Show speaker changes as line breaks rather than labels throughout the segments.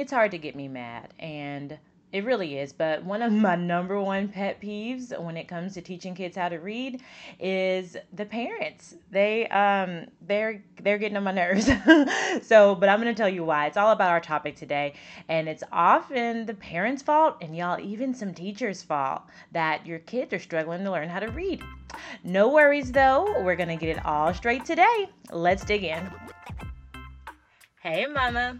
it's hard to get me mad. And it really is. But one of my number one pet peeves when it comes to teaching kids how to read is the parents. They um they're they're getting on my nerves. so, but I'm gonna tell you why. It's all about our topic today, and it's often the parents' fault, and y'all even some teachers' fault that your kids are struggling to learn how to read. No worries though. We're gonna get it all straight today. Let's dig in. Hey, mama.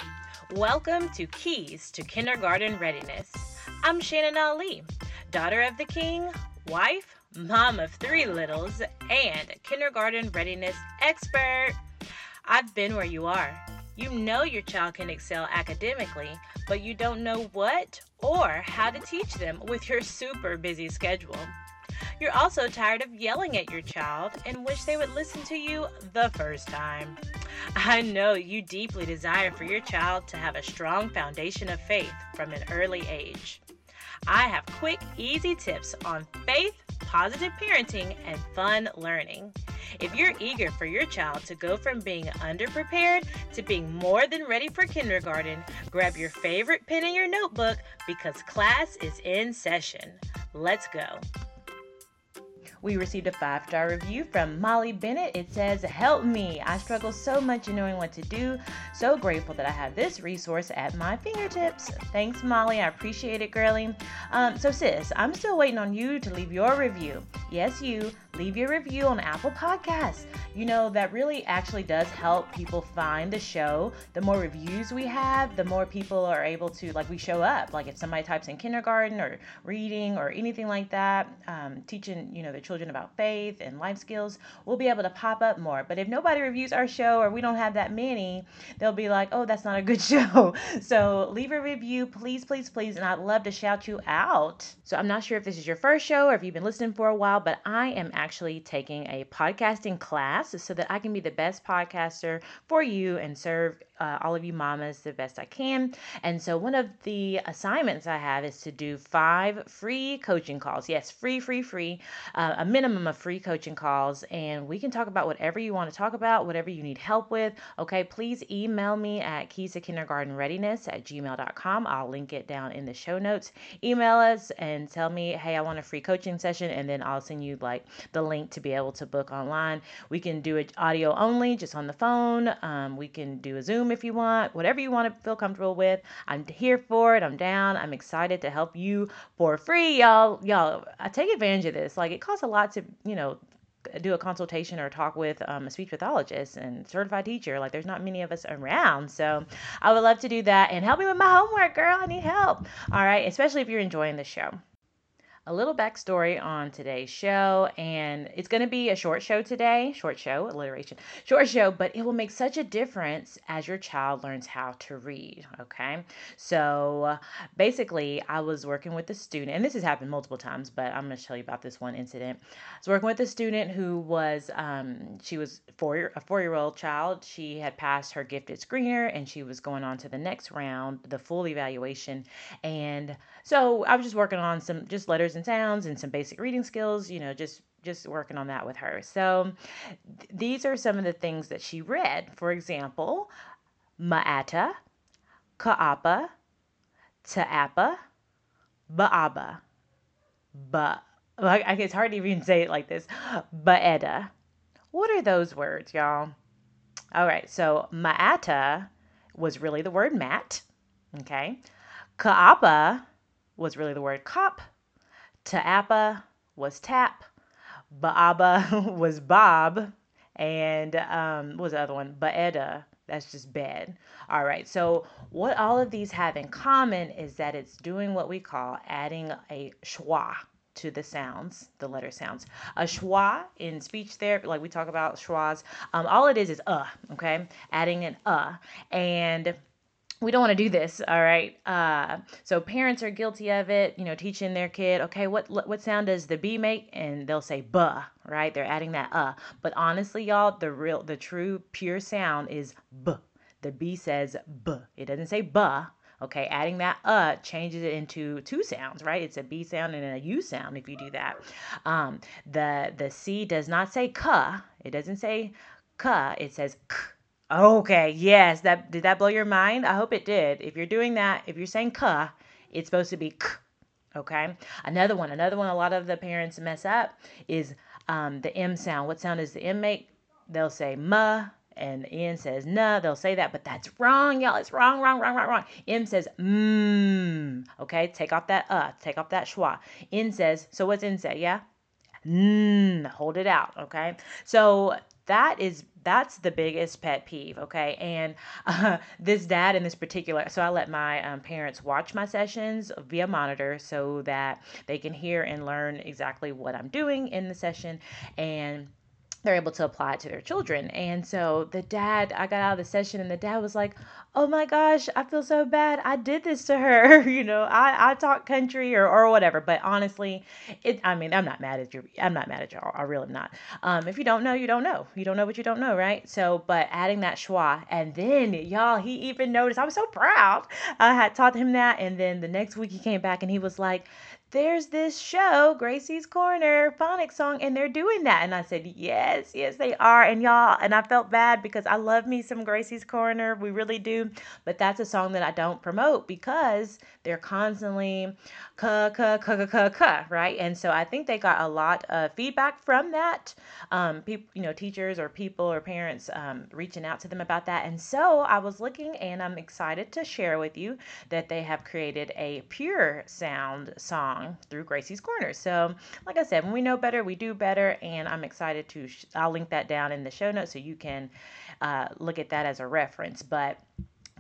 Welcome to Keys to Kindergarten Readiness. I'm Shannon Ali, daughter of the king, wife, mom of three littles, and kindergarten readiness expert. I've been where you are. You know your child can excel academically, but you don't know what or how to teach them with your super busy schedule. You're also tired of yelling at your child and wish they would listen to you the first time. I know you deeply desire for your child to have a strong foundation of faith from an early age. I have quick, easy tips on faith, positive parenting, and fun learning. If you're eager for your child to go from being underprepared to being more than ready for kindergarten, grab your favorite pen and your notebook because class is in session. Let's go. We received a five star review from Molly Bennett. It says, Help me. I struggle so much in knowing what to do. So grateful that I have this resource at my fingertips. Thanks, Molly. I appreciate it, girlie. Um, so, sis, I'm still waiting on you to leave your review. Yes, you leave your review on Apple Podcasts. You know, that really actually does help people find the show. The more reviews we have, the more people are able to, like, we show up. Like, if somebody types in kindergarten or reading or anything like that, um, teaching, you know, the children about faith and life skills, we'll be able to pop up more. But if nobody reviews our show or we don't have that many, they'll be like, oh, that's not a good show. So leave a review, please, please, please. And I'd love to shout you out. So I'm not sure if this is your first show or if you've been listening for a while, but I am actually taking a podcasting class so that I can be the best podcaster for you and serve uh, all of you mamas the best I can. And so, one of the assignments I have is to do five free coaching calls. Yes, free, free, free, uh, a minimum of free coaching calls. And we can talk about whatever you want to talk about, whatever you need help with. Okay, please email me at keys kindergarten readiness at gmail.com. I'll link it down in the show notes. Email us and tell me, hey, I want a free coaching session. And then I'll send you like the link to be able to book online. We can do it audio only, just on the phone. Um, we can do a Zoom if you want, whatever you want to feel comfortable with. I'm here for it. I'm down. I'm excited to help you for free, y'all. Y'all, I take advantage of this. Like it costs a lot to, you know, do a consultation or talk with um, a speech pathologist and certified teacher. Like, there's not many of us around. So, I would love to do that and help me with my homework, girl. I need help. All right. Especially if you're enjoying the show a little backstory on today's show, and it's going to be a short show today. Short show, alliteration, short show, but it will make such a difference as your child learns how to read. Okay, so basically, I was working with a student, and this has happened multiple times, but I'm going to tell you about this one incident. I was working with a student who was, um, she was four, a four year old child. She had passed her gifted screener, and she was going on to the next round, the full evaluation, and so I was just working on some just letters and sounds and some basic reading skills, you know, just just working on that with her. So th- these are some of the things that she read. For example, Ma'ata, Ka'apa, Ta'apa, Ba'aba, Ba. Like, it's hard to even say it like this. Ba'eda. What are those words, y'all? All right, so Ma'ata was really the word mat. Okay. Ka'apa was really the word cop. Ta'apa was tap. Ba'aba was bob. And um, what was the other one? Ba'eda. That's just bed. All right. So what all of these have in common is that it's doing what we call adding a schwa to the sounds, the letter sounds. A schwa in speech therapy, like we talk about schwas, um, all it is is uh, okay? Adding an uh. And we don't want to do this all right? Uh, so parents are guilty of it you know teaching their kid okay what what sound does the b make? And they'll say buh right? They're adding that uh. But honestly y'all the real the true pure sound is b. The b says b. It doesn't say buh okay? Adding that uh changes it into two sounds right? It's a b sound and a u sound if you do that. Um, the the c does not say ka it doesn't say ka it says k Okay, yes. That did that blow your mind? I hope it did. If you're doing that, if you're saying ka, it's supposed to be k. Okay. Another one, another one a lot of the parents mess up is um, the M sound. What sound does the M make? They'll say ma and the N says nah. They'll say that, but that's wrong, y'all. It's wrong, wrong, wrong, wrong, wrong. M says mmm. Okay, take off that uh, take off that schwa. N says, so what's N say? Yeah? Mmm. Hold it out. Okay. So that is that's the biggest pet peeve okay and uh, this dad in this particular so i let my um, parents watch my sessions via monitor so that they can hear and learn exactly what i'm doing in the session and they're able to apply it to their children. And so the dad, I got out of the session and the dad was like, Oh my gosh, I feel so bad. I did this to her. you know, I, I talk country or, or whatever. But honestly, it I mean, I'm not mad at you. I'm not mad at y'all. I really am not. Um, if you don't know, you don't know. You don't know what you don't know, right? So, but adding that schwa and then y'all, he even noticed I was so proud. I had taught him that. And then the next week he came back and he was like, there's this show, Gracie's Corner phonics song, and they're doing that. And I said, yes, yes, they are. And y'all, and I felt bad because I love me some Gracie's Corner. We really do. But that's a song that I don't promote because they're constantly ka, ka, ka, ka, ka, ka, right? And so I think they got a lot of feedback from that. Um, people, you know, teachers or people or parents um, reaching out to them about that. And so I was looking and I'm excited to share with you that they have created a pure sound song through Gracie's Corner. So, like I said, when we know better, we do better. And I'm excited to, sh- I'll link that down in the show notes so you can uh, look at that as a reference. But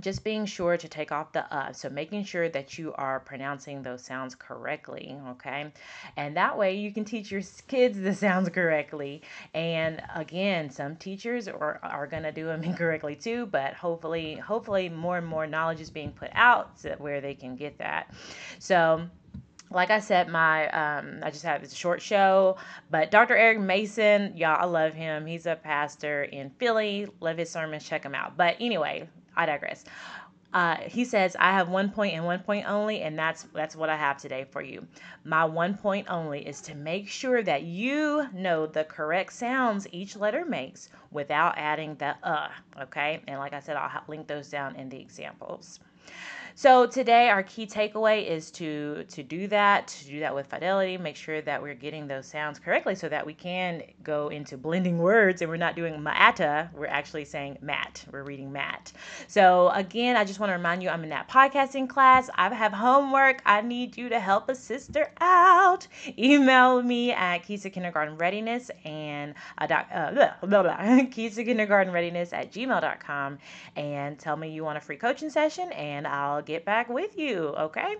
just being sure to take off the uh. So making sure that you are pronouncing those sounds correctly, okay? And that way you can teach your kids the sounds correctly. And again, some teachers are, are going to do them incorrectly too, but hopefully, hopefully more and more knowledge is being put out so where they can get that. So like I said, my um, I just have a short show, but Dr. Eric Mason, y'all, I love him. He's a pastor in Philly. Love his sermons. Check him out. But anyway, I digress. Uh, he says, "I have one point and one point only, and that's that's what I have today for you. My one point only is to make sure that you know the correct sounds each letter makes without adding the uh. Okay, and like I said, I'll link those down in the examples." So today our key takeaway is to to do that, to do that with fidelity, make sure that we're getting those sounds correctly so that we can go into blending words and we're not doing maata, we're actually saying mat. We're reading mat. So again, I just want to remind you I'm in that podcasting class. I have homework. I need you to help a sister out. Email me at to kindergarten readiness and uh, doc, uh, blah, blah, blah, to kindergarten readiness at gmail.com and tell me you want a free coaching session and I'll get back with you, okay?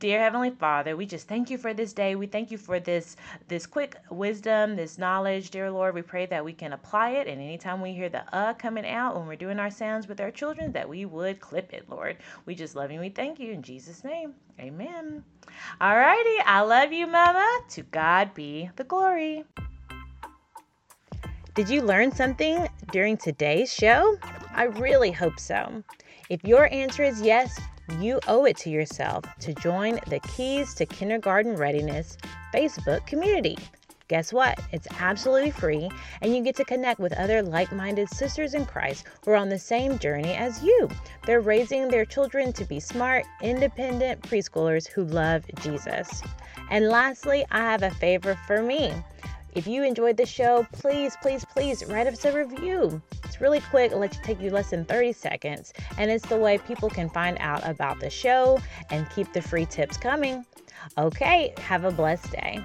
Dear Heavenly Father, we just thank you for this day. We thank you for this this quick wisdom, this knowledge, dear Lord. We pray that we can apply it and anytime we hear the uh coming out when we're doing our sounds with our children, that we would clip it, Lord. We just love you. We thank you in Jesus' name. Amen. Alrighty, I love you, Mama. To God be the glory. Did you learn something during today's show? I really hope so. If your answer is yes, you owe it to yourself to join the Keys to Kindergarten Readiness Facebook community. Guess what? It's absolutely free, and you get to connect with other like minded sisters in Christ who are on the same journey as you. They're raising their children to be smart, independent preschoolers who love Jesus. And lastly, I have a favor for me. If you enjoyed the show, please, please, please write us a review. It's really quick, it lets you take you less than 30 seconds, and it's the way people can find out about the show and keep the free tips coming. Okay, have a blessed day.